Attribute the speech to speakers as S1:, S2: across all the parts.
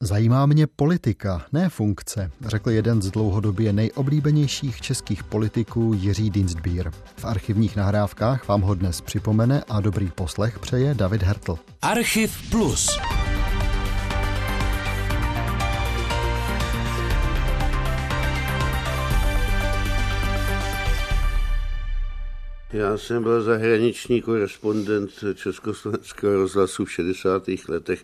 S1: Zajímá mě politika, ne funkce, řekl jeden z dlouhodobě nejoblíbenějších českých politiků Jiří Dienstbier. V archivních nahrávkách vám ho dnes připomene a dobrý poslech přeje David Hertl.
S2: Archiv Plus.
S3: Já jsem byl zahraniční korespondent Československého rozhlasu v 60. letech,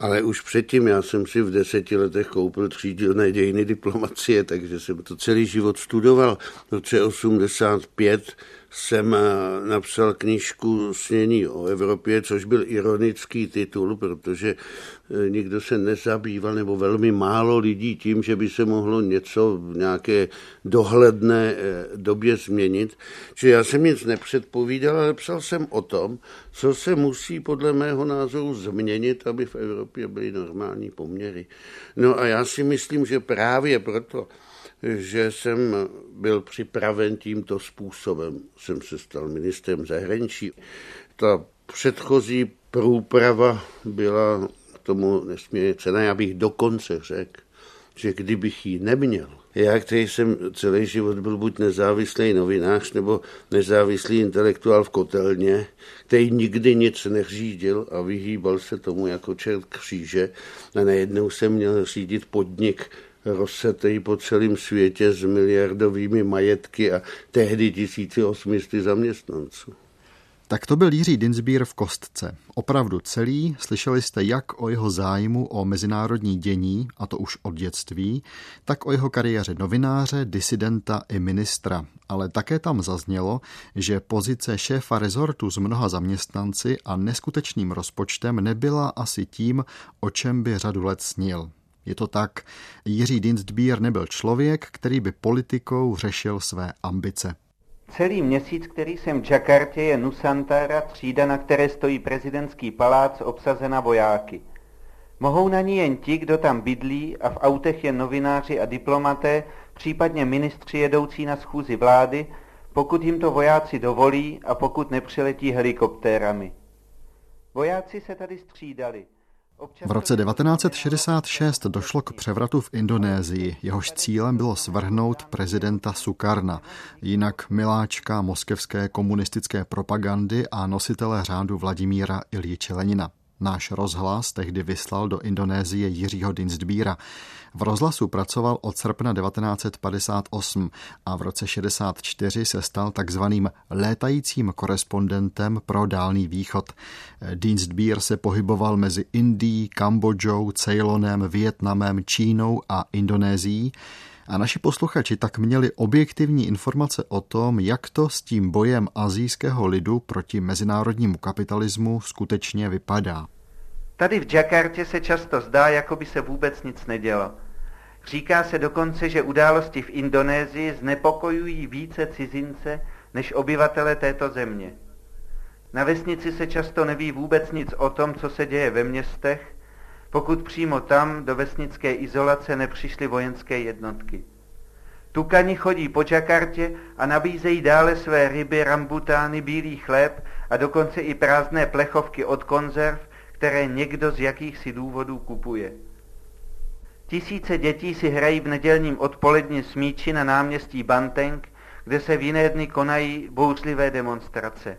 S3: ale už předtím já jsem si v deseti letech koupil třídilné dějiny diplomacie, takže jsem to celý život studoval. V roce 85 jsem eh, napsal knížku Snění o Evropě, což byl ironický titul, protože eh, nikdo se nezabýval, nebo velmi málo lidí tím, že by se mohlo něco v nějaké dohledné eh, době změnit. Čili já jsem nic nepředpovídal, ale psal jsem o tom, co se musí podle mého názoru změnit, aby v Evropě byly normální poměry. No a já si myslím, že právě proto, že jsem byl připraven tímto způsobem. Jsem se stal ministrem zahraničí. Ta předchozí průprava byla k tomu nesmírně cená. Já bych dokonce řekl, že kdybych ji neměl, já, který jsem celý život byl buď nezávislý novinář nebo nezávislý intelektuál v kotelně, který nikdy nic neřídil a vyhýbal se tomu jako čert kříže a najednou jsem měl řídit podnik rozsetej po celém světě s miliardovými majetky a tehdy 1800 zaměstnanců.
S1: Tak to byl Jiří Dinsbír v kostce. Opravdu celý, slyšeli jste jak o jeho zájmu o mezinárodní dění, a to už od dětství, tak o jeho kariéře novináře, disidenta i ministra. Ale také tam zaznělo, že pozice šéfa rezortu s mnoha zaměstnanci a neskutečným rozpočtem nebyla asi tím, o čem by řadu let snil. Je to tak, Jiří Dienstbier nebyl člověk, který by politikou řešil své ambice.
S4: Celý měsíc, který jsem v Jakartě, je Nusantara, třída, na které stojí prezidentský palác, obsazena vojáky. Mohou na ní jen ti, kdo tam bydlí a v autech jen novináři a diplomaté, případně ministři jedoucí na schůzi vlády, pokud jim to vojáci dovolí a pokud nepřiletí helikoptérami. Vojáci se tady střídali.
S1: V roce 1966 došlo k převratu v Indonésii. Jehož cílem bylo svrhnout prezidenta Sukarna, jinak miláčka moskevské komunistické propagandy a nositele řádu Vladimíra Iljiče Lenina. Náš rozhlas tehdy vyslal do Indonésie Jiřího Dinstbíra. V rozhlasu pracoval od srpna 1958 a v roce 64 se stal takzvaným létajícím korespondentem pro Dálný východ. Dienstbier se pohyboval mezi Indií, Kambodžou, Ceylonem, Vietnamem, Čínou a Indonésií a naši posluchači tak měli objektivní informace o tom, jak to s tím bojem azijského lidu proti mezinárodnímu kapitalismu skutečně vypadá.
S4: Tady v Jakartě se často zdá, jako by se vůbec nic nedělo. Říká se dokonce, že události v Indonésii znepokojují více cizince než obyvatele této země. Na vesnici se často neví vůbec nic o tom, co se děje ve městech, pokud přímo tam do vesnické izolace nepřišly vojenské jednotky. Tukani chodí po Jakartě a nabízejí dále své ryby, rambutány, bílý chléb a dokonce i prázdné plechovky od konzerv, které někdo z jakýchsi důvodů kupuje. Tisíce dětí si hrají v nedělním odpoledni smíči na náměstí Banteng, kde se v jiné dny konají bouřlivé demonstrace.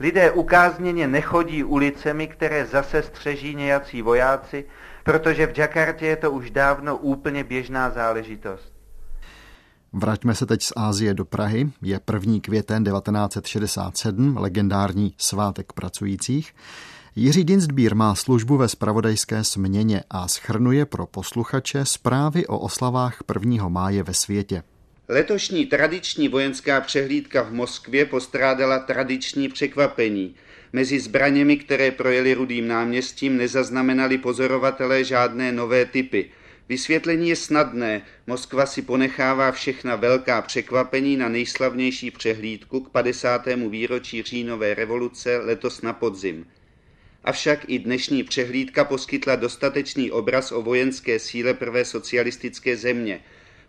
S4: Lidé ukázněně nechodí ulicemi, které zase střeží nějací vojáci, protože v Jakartě je to už dávno úplně běžná záležitost.
S1: Vraťme se teď z Ázie do Prahy. Je 1. květen 1967, legendární svátek pracujících. Jiří Dinstbír má službu ve spravodajské směně a schrnuje pro posluchače zprávy o oslavách 1. máje ve světě.
S4: Letošní tradiční vojenská přehlídka v Moskvě postrádala tradiční překvapení. Mezi zbraněmi, které projeli Rudým náměstím, nezaznamenali pozorovatelé žádné nové typy. Vysvětlení je snadné. Moskva si ponechává všechna velká překvapení na nejslavnější přehlídku k 50. výročí říjnové revoluce letos na podzim. Avšak i dnešní přehlídka poskytla dostatečný obraz o vojenské síle prvé socialistické země.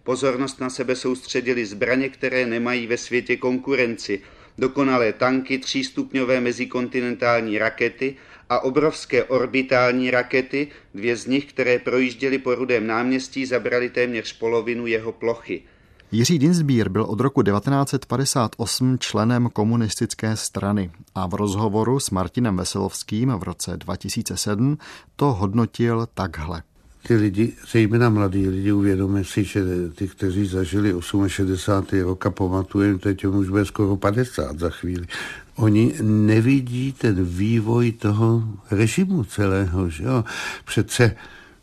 S4: Pozornost na sebe soustředili zbraně, které nemají ve světě konkurenci, dokonalé tanky, třístupňové mezikontinentální rakety
S2: a obrovské orbitální rakety, dvě z nich, které projížděly po Rudém náměstí, zabrali téměř polovinu jeho plochy.
S1: Jiří Dinsbír byl od roku 1958 členem komunistické strany a v rozhovoru s Martinem Veselovským v roce 2007 to hodnotil takhle
S3: ty lidi, zejména mladí lidi, uvědomí si, že ty, kteří zažili 68. rok pamatujeme, teď už bude skoro 50 za chvíli, oni nevidí ten vývoj toho režimu celého, že jo? Přece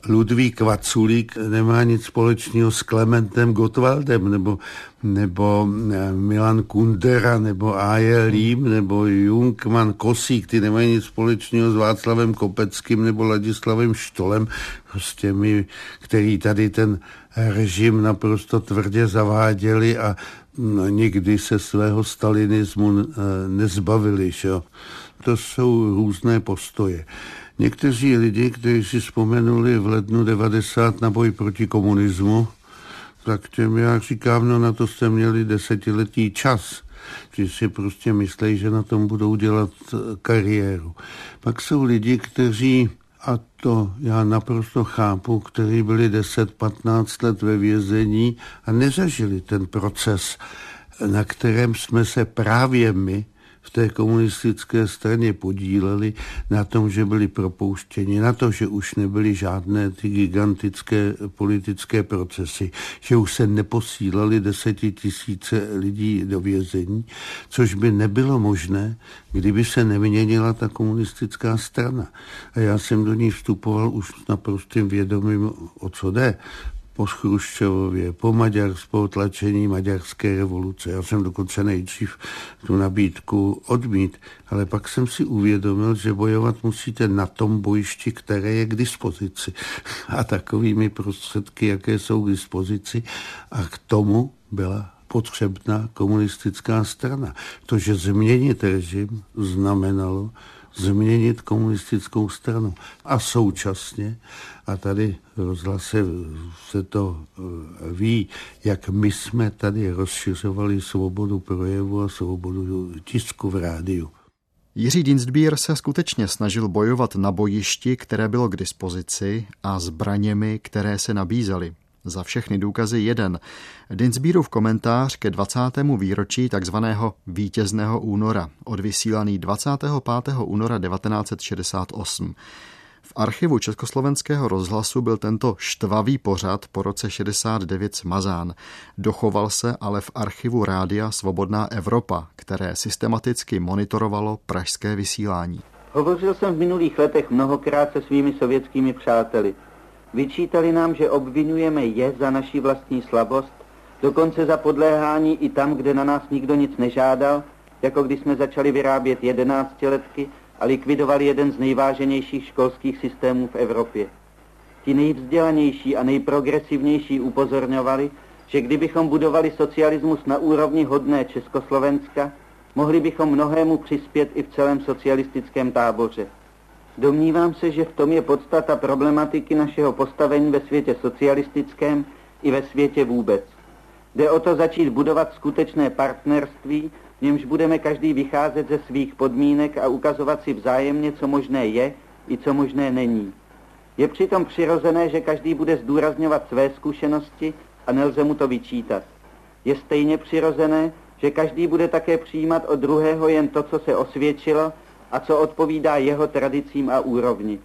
S3: Ludvík Vaculík nemá nic společného s Klementem Gottwaldem, nebo, nebo eh, Milan Kundera, nebo A.J. Lím, nebo Jungman Kosík, ty nemají nic společného s Václavem Kopeckým nebo Ladislavem Štolem, prostě my, který tady ten režim naprosto tvrdě zaváděli a no, nikdy se svého stalinismu eh, nezbavili. Že? To jsou různé postoje. Někteří lidi, kteří si vzpomenuli v lednu 90 na boj proti komunismu, tak těm já říkám, no na to jste měli desetiletí čas, že si prostě myslí, že na tom budou dělat eh, kariéru. Pak jsou lidi, kteří, a to já naprosto chápu, kteří byli 10-15 let ve vězení a nezažili ten proces, na kterém jsme se právě my, v té komunistické straně podíleli na tom, že byli propouštěni, na to, že už nebyly žádné ty gigantické politické procesy, že už se neposílali desetitisíce lidí do vězení, což by nebylo možné, kdyby se neměnila ta komunistická strana. A já jsem do ní vstupoval už naprostým vědomím, o co jde po Schruščovově, po Maďarsku, tlačení maďarské revoluce. Já jsem dokonce nejdřív tu nabídku odmít, ale pak jsem si uvědomil, že bojovat musíte na tom bojišti, které je k dispozici. A takovými prostředky, jaké jsou k dispozici. A k tomu byla potřebná komunistická strana. To, že změnit režim, znamenalo změnit komunistickou stranu. A současně, a tady rozhlase se to eh, ví, jak my jsme tady rozšiřovali svobodu projevu a svobodu tisku v rádiu.
S1: Jiří Dienstbier se skutečně snažil bojovat na bojišti, které bylo k dispozici a zbraněmi, které se nabízely. Za všechny důkazy jeden. Dinsbírův komentář ke 20. výročí tzv. vítězného února, odvysílaný 25. února 1968. V archivu Československého rozhlasu byl tento štvavý pořad po roce 69 smazán. Dochoval se ale v archivu Rádia Svobodná Evropa, které systematicky monitorovalo pražské vysílání.
S4: Hovořil jsem v minulých letech mnohokrát se svými sovětskými přáteli. Vyčítali nám, že obvinujeme je za naší vlastní slabost, dokonce za podléhání i tam, kde na nás nikdo nic nežádal, jako když jsme začali vyrábět jedenáctiletky a likvidovali jeden z nejváženějších školských systémů v Evropě. Ti nejvzdělanější a nejprogresivnější upozorňovali, že kdybychom budovali socialismus na úrovni hodné Československa, mohli bychom mnohému přispět i v celém socialistickém táboře. Domnívám se, že v tom je podstata problematiky našeho postavení ve světě socialistickém i ve světě vůbec. Jde o to začít budovat skutečné partnerství, v němž budeme každý vycházet ze svých podmínek a ukazovat si vzájemně, co možné je i co možné není. Je přitom přirozené, že každý bude zdůrazňovat své zkušenosti a nelze mu to vyčítat. Je stejně přirozené, že každý bude také přijímat od druhého jen to, co se osvědčilo a co odpovídá jeho tradicím a úrovni.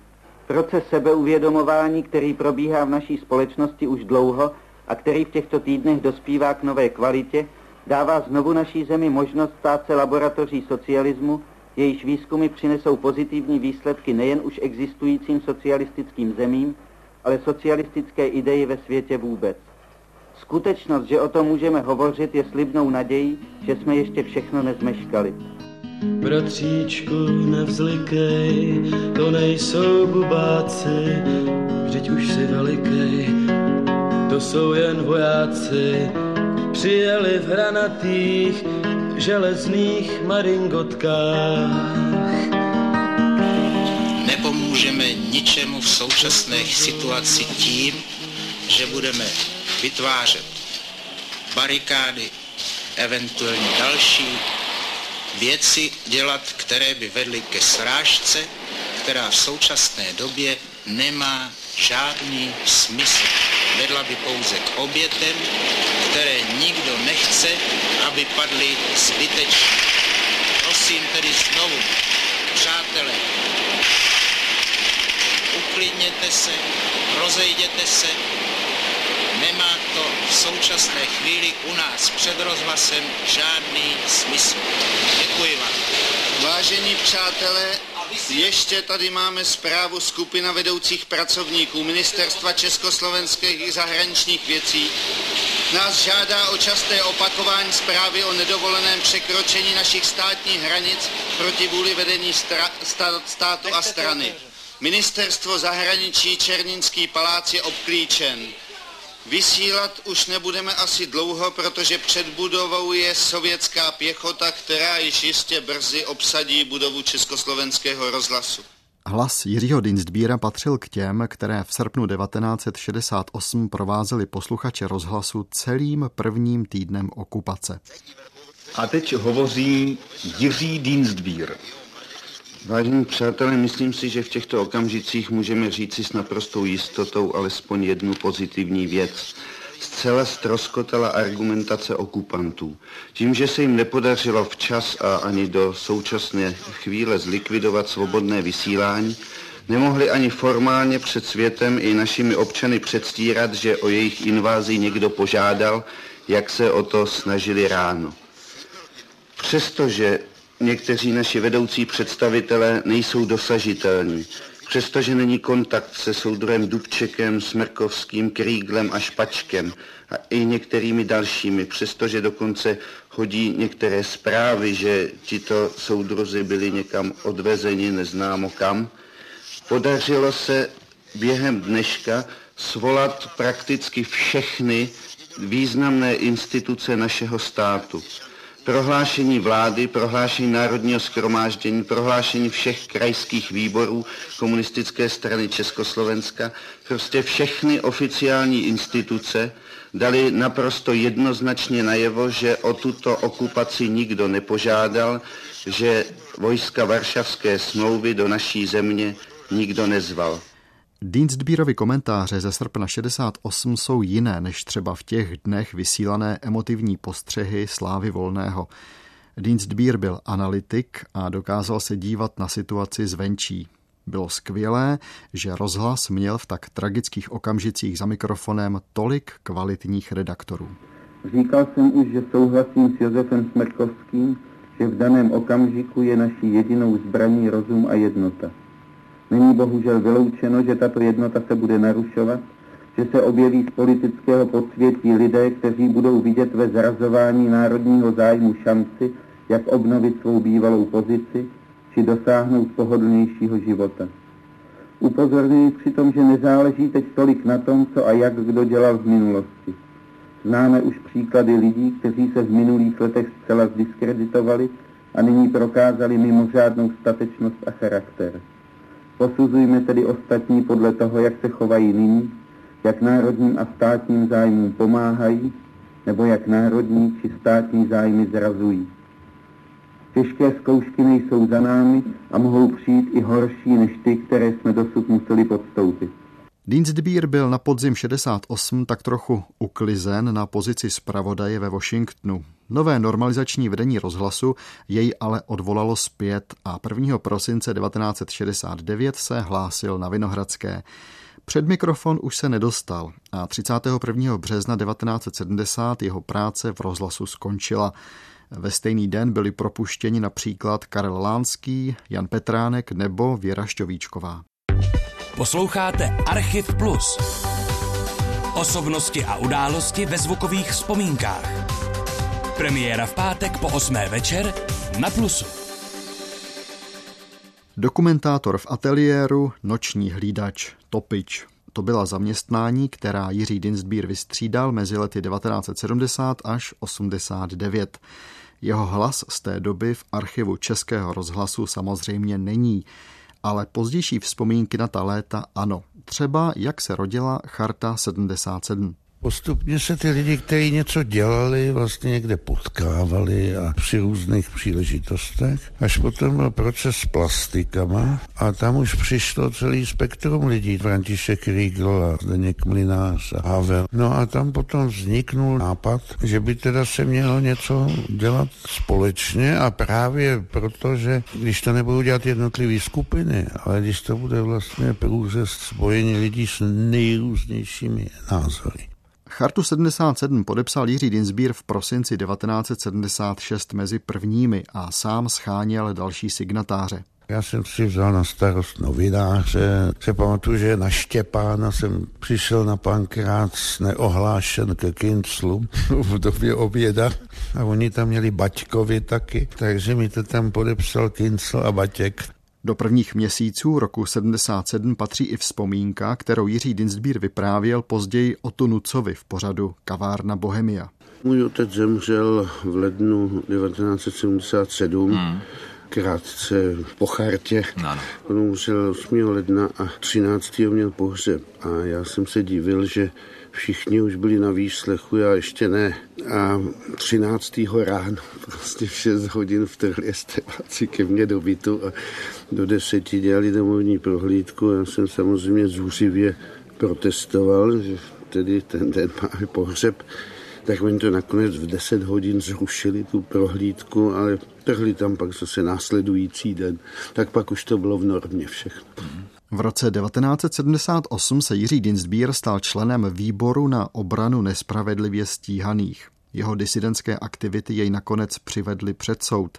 S4: Proces sebeuvědomování, který probíhá v naší společnosti už dlouho a který v těchto týdnech dospívá k nové kvalitě, dává znovu naší zemi možnost stát se laboratoří socialismu, jejíž výzkumy přinesou pozitivní výsledky nejen už existujícím socialistickým zemím, ale socialistické ideji ve světě vůbec. Skutečnost, že o tom můžeme hovořit, je slibnou nadějí, že jsme ještě všechno nezmeškali.
S5: Bratříčku, nevzlikej, to nejsou bubáci, vždyť už si velikej, to jsou jen vojáci, přijeli v hranatých železných maringotkách.
S6: Nepomůžeme ničemu v současné situaci tím, že budeme vytvářet barikády, eventuálně další věci dělat, které by vedly ke srážce která v současné době nemá žádný smysl. Vedla by pouze k obětem, které nikdo nechce, aby padly zbytečně. Prosím tedy znovu, přátelé, uklidněte se, rozejděte se, nemá to v současné chvíli u nás před rozhlasem žádný smysl.
S2: Vážení přátelé, ještě tady máme zprávu skupina vedoucích pracovníků Ministerstva československých zahraničních věcí. Nás žádá o časté opakování zprávy o nedovoleném překročení našich státních hranic proti vůli vedení státu a strany. Ministerstvo zahraničí Černínský palác je obklíčen. Vysílat už nebudeme asi dlouho, protože před budovou je sovětská pěchota, která již jistě brzy obsadí budovu Československého rozhlasu.
S1: Hlas Jiřího Dinstbíra patřil k těm, které v srpnu 1968 provázeli posluchače rozhlasu celým prvním týdnem okupace.
S7: A teď hovoří Jiří Dinstbír.
S2: Vážení přátelé, myslím si, že v těchto okamžicích můžeme říci s naprostou jistotou alespoň jednu pozitivní věc. Zcela stroskotala argumentace okupantů. Tím, že se jim nepodařilo včas a ani do současné chvíle zlikvidovat svobodné vysílání, nemohli ani formálně před světem i našimi občany předstírat, že o jejich invázi někdo požádal, jak se o to snažili ráno. Přestože někteří naši vedoucí představitelé nejsou dosažitelní. Přestože není kontakt se soudruhem Dubčekem, Smrkovským, Kríglem a Špačkem a i některými dalšími, přestože dokonce chodí některé zprávy, že tito soudruzi byli někam odvezeni neznámo kam, podařilo se během dneška svolat prakticky všechny významné instituce našeho státu prohlášení vlády, prohlášení Národního skromáždění, prohlášení všech krajských výborů komunistické strany Československa, prostě všechny oficiální instituce dali naprosto jednoznačně najevo, že o tuto okupaci nikdo nepožádal, že vojska Varšavské smlouvy do naší země nikdo nezval.
S1: Dienstbírovi komentáře ze srpna 68 jsou jiné než třeba v těch dnech vysílané emotivní postřehy Slávy Volného. Dienstbír byl analytik a dokázal se dívat na situaci zvenčí. Bylo skvělé, že rozhlas měl v tak tragických okamžicích za mikrofonem tolik kvalitních redaktorů.
S4: Říkal jsem už, že souhlasím s Josefem Smrkovským, že v daném okamžiku je naší jedinou zbraní rozum a jednota. Není bohužel vyloučeno, že tato jednota se bude narušovat, že se objeví z politického podsvětí lidé, kteří budou vidět ve zrazování národního zájmu šanci, jak obnovit svou bývalou pozici, či dosáhnout pohodlnějšího života. Upozorňuji přitom, že nezáleží teď tolik na tom, co a jak kdo dělal v minulosti. Známe už příklady lidí, kteří se v minulých letech zcela zdiskreditovali a nyní prokázali mimořádnou statečnost a charakter. Posuzujme tedy ostatní podle toho, jak se chovají nyní, jak národním a státním zájmům pomáhají, nebo jak národní či státní zájmy zrazují. Těžké zkoušky nejsou za námi a mohou přijít i horší než ty, které jsme dosud museli podstoupit.
S1: Dienstbier byl na podzim 68 tak trochu uklizen na pozici zpravodaje ve Washingtonu. Nové normalizační vedení rozhlasu jej ale odvolalo zpět a 1. prosince 1969 se hlásil na Vinohradské. Před mikrofon už se nedostal a 31. března 1970 jeho práce v rozhlasu skončila. Ve stejný den byli propuštěni například Karel Lánský, Jan Petránek nebo Věra Šťovíčková.
S8: Posloucháte Archiv Plus. Osobnosti a události ve zvukových vzpomínkách. Premiéra v pátek po 8. večer na Plusu.
S1: Dokumentátor v ateliéru, noční hlídač, topič. To byla zaměstnání, která Jiří Dinsbír vystřídal mezi lety 1970 až 89. Jeho hlas z té doby v archivu Českého rozhlasu samozřejmě není ale pozdější vzpomínky na ta léta ano. Třeba jak se rodila Charta 77.
S3: Postupně se ty lidi, kteří něco dělali, vlastně někde potkávali a při různých příležitostech. Až potom byl proces s plastikama a tam už přišlo celý spektrum lidí. František Riegel a Zdeněk Mlinář a Havel. No a tam potom vzniknul nápad, že by teda se mělo něco dělat společně a právě proto, že když to nebudou dělat jednotlivé skupiny, ale když to bude vlastně průřez spojení lidí s nejrůznějšími názory,
S1: Chartu 77 podepsal Jiří Dinsbír v prosinci 1976 mezi prvními a sám scháněl další signatáře.
S3: Já jsem si vzal na starost novináře. Se pamatuju, že na Štěpána jsem přišel na pankrát neohlášen ke Kinclu v době oběda a oni tam měli Baťkovi taky, takže mi to tam podepsal Kincl a Baťek.
S1: Do prvních měsíců roku 77 patří i vzpomínka, kterou Jiří Dinsbír vyprávěl později o Tunucovi v pořadu Kavárna Bohemia.
S3: Můj otec zemřel v lednu 1977. Hmm krátce po chartě. On umřel 8. ledna a 13. měl pohřeb. A já jsem se divil, že všichni už byli na výslechu, já ještě ne. A 13. ráno, prostě v 6 hodin vtrhli estebáci ke mně do bytu a do deseti dělali domovní prohlídku. Já jsem samozřejmě zúřivě protestoval, že tedy ten den máme pohřeb tak oni to nakonec v 10 hodin zrušili, tu prohlídku, ale trhli tam pak zase následující den. Tak pak už to bylo v normě všechno.
S1: V roce 1978 se Jiří Dinsbír stal členem výboru na obranu nespravedlivě stíhaných. Jeho disidentské aktivity jej nakonec přivedly před soud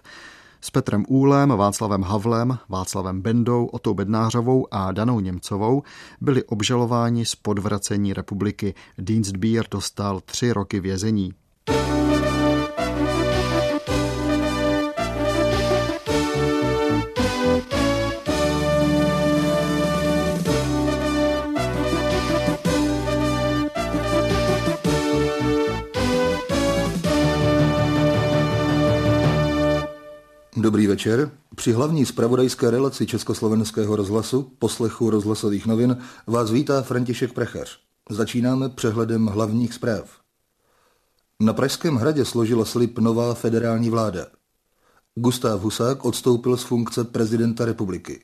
S1: s Petrem Úlem, Václavem Havlem, Václavem Bendou, Otou Bednářovou a Danou Němcovou byli obžalováni z podvracení republiky. Dienstbier dostal tři roky vězení.
S9: Dobrý večer. Při hlavní spravodajské relaci Československého rozhlasu, poslechu rozhlasových novin, vás vítá František Prechař. Začínáme přehledem hlavních zpráv. Na Pražském hradě složila slib nová federální vláda. Gustav Husák odstoupil z funkce prezidenta republiky.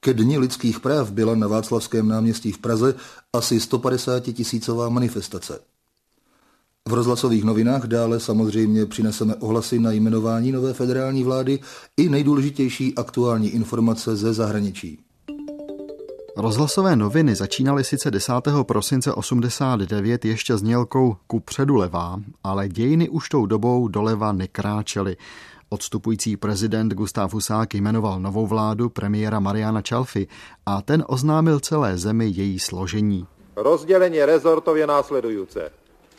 S9: Ke dni lidských práv byla na Václavském náměstí v Praze asi 150 tisícová manifestace. V rozhlasových novinách dále samozřejmě přineseme ohlasy na jmenování nové federální vlády i nejdůležitější aktuální informace ze zahraničí.
S1: Rozhlasové noviny začínaly sice 10. prosince 89 ještě znělkou ku předu levá, ale dějiny už tou dobou doleva nekráčely. Odstupující prezident Gustav Husák jmenoval novou vládu premiéra Mariana Čalfy a ten oznámil celé zemi její složení.
S10: Rozdělení rezortov je následující.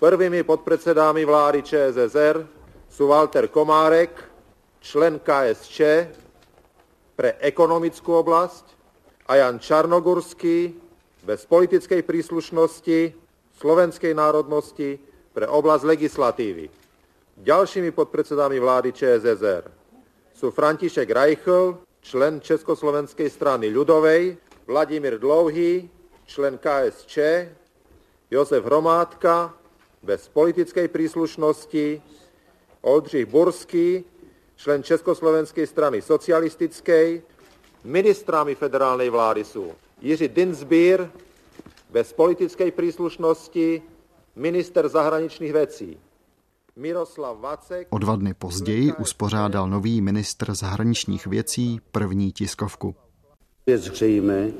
S10: Prvými podpredsedami vlády ČSSR sú Walter Komárek, člen KSČ pre ekonomickú oblasť a Jan Čarnogurský bez politickej príslušnosti slovenskej národnosti pre oblasť legislatívy. Ďalšími podpredsedami vlády ČSSR sú František Reichl, člen Československej strany ľudovej, Vladimír Dlouhý, člen KSČ, Josef Hromádka, bez politickej príslušnosti, Oldřich Burský, člen Československej strany socialistickej, ministrami federálnej vlády sú Jiří Dinsbír, bez politickej príslušnosti, minister zahraničných vecí.
S1: Miroslav Vacek. O dva dny později uspořádal nový ministr zahraničních věcí první tiskovku.
S3: Je zřejmé,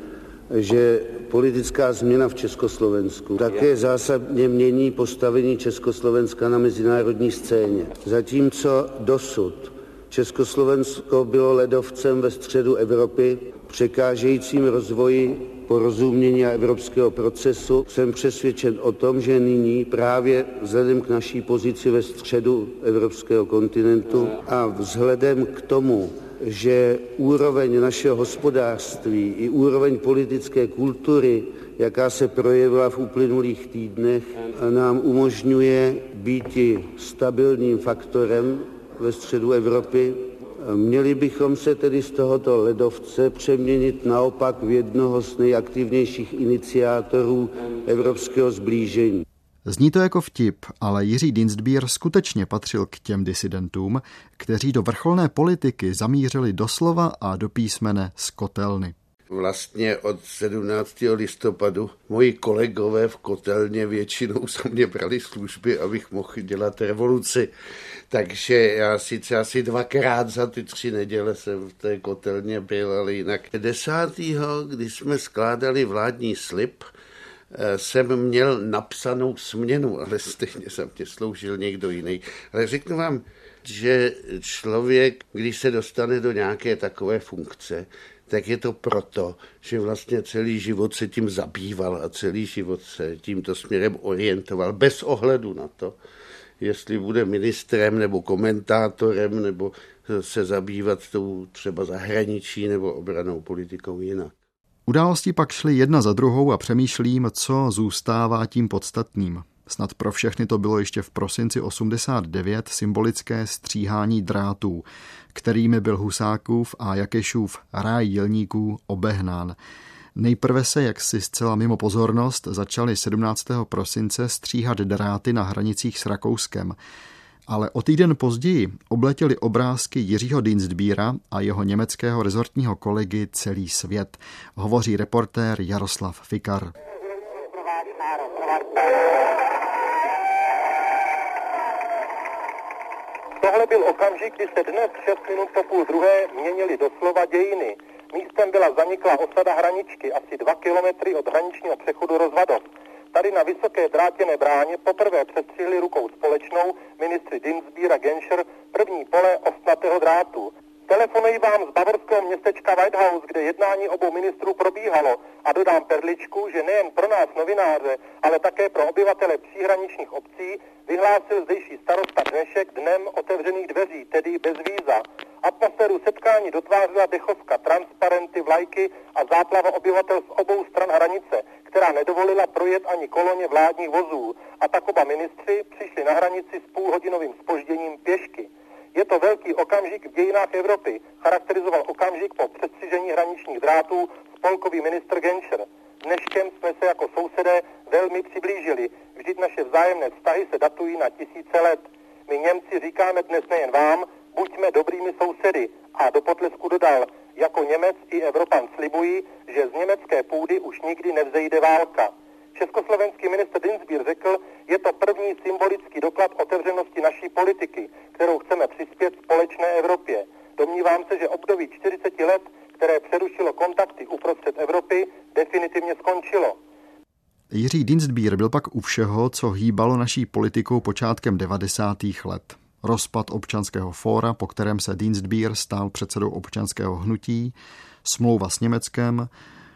S3: že politická změna v Československu také zásadně mění postavení Československa na mezinárodní scéně. Zatímco dosud Československo bylo ledovcem ve středu Evropy, překážejícím rozvoji porozumění a evropského procesu, jsem přesvědčen o tom, že nyní právě vzhledem k naší pozici ve středu evropského kontinentu a vzhledem k tomu, že úroveň našeho hospodářství i úroveň politické kultury, jaká se projevila v uplynulých týdnech, nám umožňuje být stabilním faktorem ve středu Evropy. Měli bychom se tedy z tohoto ledovce přeměnit naopak v jednoho z nejaktivnějších iniciátorů evropského zblížení.
S1: Zní to jako vtip, ale Jiří Dienstbier skutečně patřil k těm disidentům, kteří do vrcholné politiky zamířili doslova a do písmene z kotelny
S3: vlastně od 17. listopadu moji kolegové v kotelně většinou za mě brali služby, abych mohl dělat revoluci. Takže já sice asi dvakrát za ty tři neděle jsem v té kotelně byl, ale jinak desátého, když jsme skládali vládní slib, jsem měl napsanou směnu, ale stejně za mě sloužil někdo jiný. Ale řeknu vám, že člověk, když se dostane do nějaké takové funkce, tak je to proto, že vlastně celý život se tím zabýval a celý život se tímto směrem orientoval, bez ohledu na to, jestli bude ministrem nebo komentátorem nebo se zabývat tou třeba zahraničí nebo obranou politikou jinak.
S1: Události pak šly jedna za druhou a přemýšlím, co zůstává tím podstatným. Snad pro všechny to bylo ještě v prosinci 89 symbolické stříhání drátů, kterými byl Husákův a Jakešův ráj dělníků obehnán. Nejprve se, jak si zcela mimo pozornost, začali 17. prosince stříhat dráty na hranicích s Rakouskem. Ale o týden později obletěly obrázky Jiřího Dienstbíra a jeho německého rezortního kolegy celý svět, hovoří reportér Jaroslav Fikar.
S11: Tohle byl okamžik, kdy se dnes 6 minut po půl druhé měnili doslova dějiny. Místem byla zaniklá osada Hraničky, asi dva kilometry od hraničního přechodu Rozvadov. Tady na vysoké drátěné bráně poprvé přestřihli rukou společnou ministři Dinsbier a Genscher první pole ostnatého drátu. Telefonuji vám z bavorského městečka Whitehouse, kde jednání obou ministrů probíhalo a dodám perličku, že nejen pro nás novináře, ale také pro obyvatele příhraničních obcí vyhlásil zdejší starosta dnešek dnem otevřených dveří, tedy bez víza. Atmosféru setkání dotvářela dechovka, transparenty, vlajky a záplava obyvatel z obou stran hranice, která nedovolila projet ani koloně vládních vozů. A tak oba ministři přišli na hranici s půlhodinovým spožděním pěšky. Je to velký okamžik v dějinách Evropy. Charakterizoval okamžik po přestřižení hraničních drátů spolkový ministr Genscher. Dneškem jsme se jako sousedé velmi přiblížili. Vždyť naše vzájemné vztahy se datují na tisíce let. My Němci říkáme dnes nejen vám, buďme dobrými sousedy. A do potlesku dodal, jako Němec i Evropan slibují, že z německé půdy už nikdy nevzejde válka. Československý minister Dinsbier řekl, je to první symbolický doklad otevřenosti naší politiky, kterou chceme přispět společné Evropě. Domnívám se, že období 40 let, které přerušilo kontakty uprostřed Evropy, definitivně skončilo.
S1: Jiří Dienstbier byl pak u všeho, co hýbalo naší politikou počátkem 90. let. Rozpad občanského fóra, po kterém se Dienstbier stál předsedou občanského hnutí, smlouva s Německem,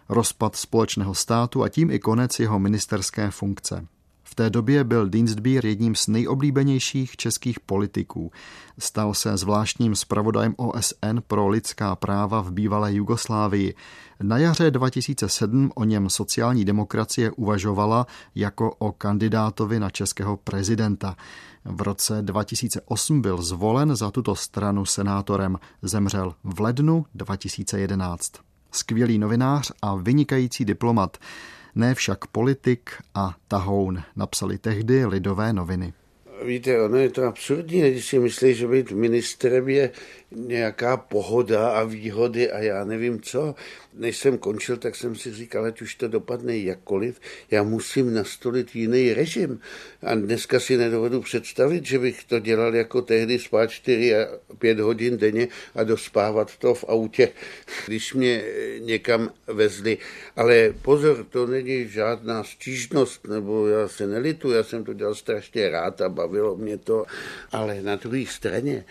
S1: rozpad společného státu a tím i konec jeho ministerské funkce. V té době byl Dienstbier jedním z nejoblíbenějších českých politiků. Stal se zvláštním zpravodajem OSN pro lidská práva v bývalé Jugoslávii. Na jaře 2007 o něm sociální demokracie uvažovala jako o kandidátovi na českého prezidenta. V roce 2008 byl zvolen za tuto stranu senátorem. Zemřel v lednu 2011 skvělý novinář a vynikající diplomat. Ne však politik a tahoun, napsali tehdy lidové noviny.
S3: Víte, ono je to absurdní, když si myslí, že být ministrem je nějaká pohoda a výhody a já nevím co. Než jsem končil, tak jsem si říkal, ať už to dopadne jakkoliv, já musím nastolit jiný režim. A dneska si nedovedu představit, že bych to dělal jako tehdy spát 4 a 5 hodin denně a dospávat to v autě, když mě někam vezli. Ale pozor, to není žádná stížnost, nebo já se nelitu, já jsem to dělal strašně rád a bavilo mě to. Ale na druhé straně,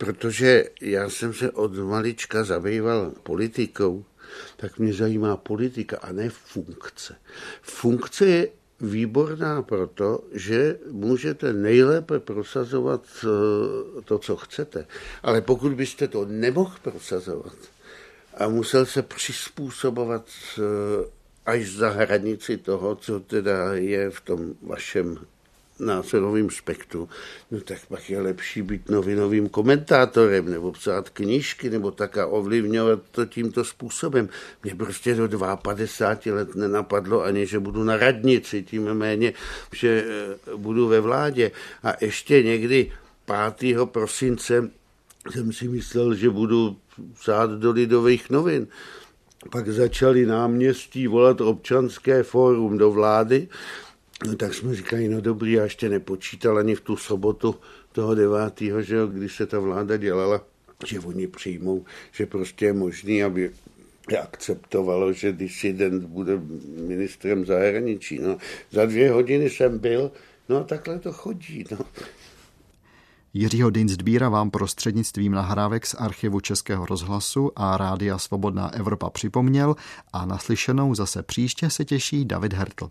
S3: protože já jsem se od malička zabýval politikou, tak mě zajímá politika a ne funkce. Funkce je výborná proto, že můžete nejlépe prosazovat eh, to, co chcete. Ale pokud byste to nemohl prosazovat a musel se přizpůsobovat eh, až za hranici toho, co teda je v tom vašem názorovém spektru, no tak pak je lepší být novinovým komentátorem nebo psát knížky nebo tak a ovlivňovat to tímto způsobem. Mě prostě do 52 let nenapadlo ani, že budu na radnici, tím méně, že eh, budu ve vládě. A ještě někdy 5. prosince jsem si myslel, že budu psát do lidových novin. Pak začali náměstí volat občanské fórum do vlády, no, tak jsme říkali, no dobrý, já ještě nepočítal ani v tu sobotu toho devátého, že jo, když se ta vláda dělala, že oni přijmou, že prostě je možný, aby akceptovalo, že disident bude ministrem zahraničí. No, za dvě hodiny jsem byl, no a takhle to chodí. No.
S1: Jiřího Dinsdbíra vám prostřednictvím nahrávek z archivu Českého rozhlasu a Rádia Svobodná Evropa připomněl a naslyšenou zase příště se těší David Hertl.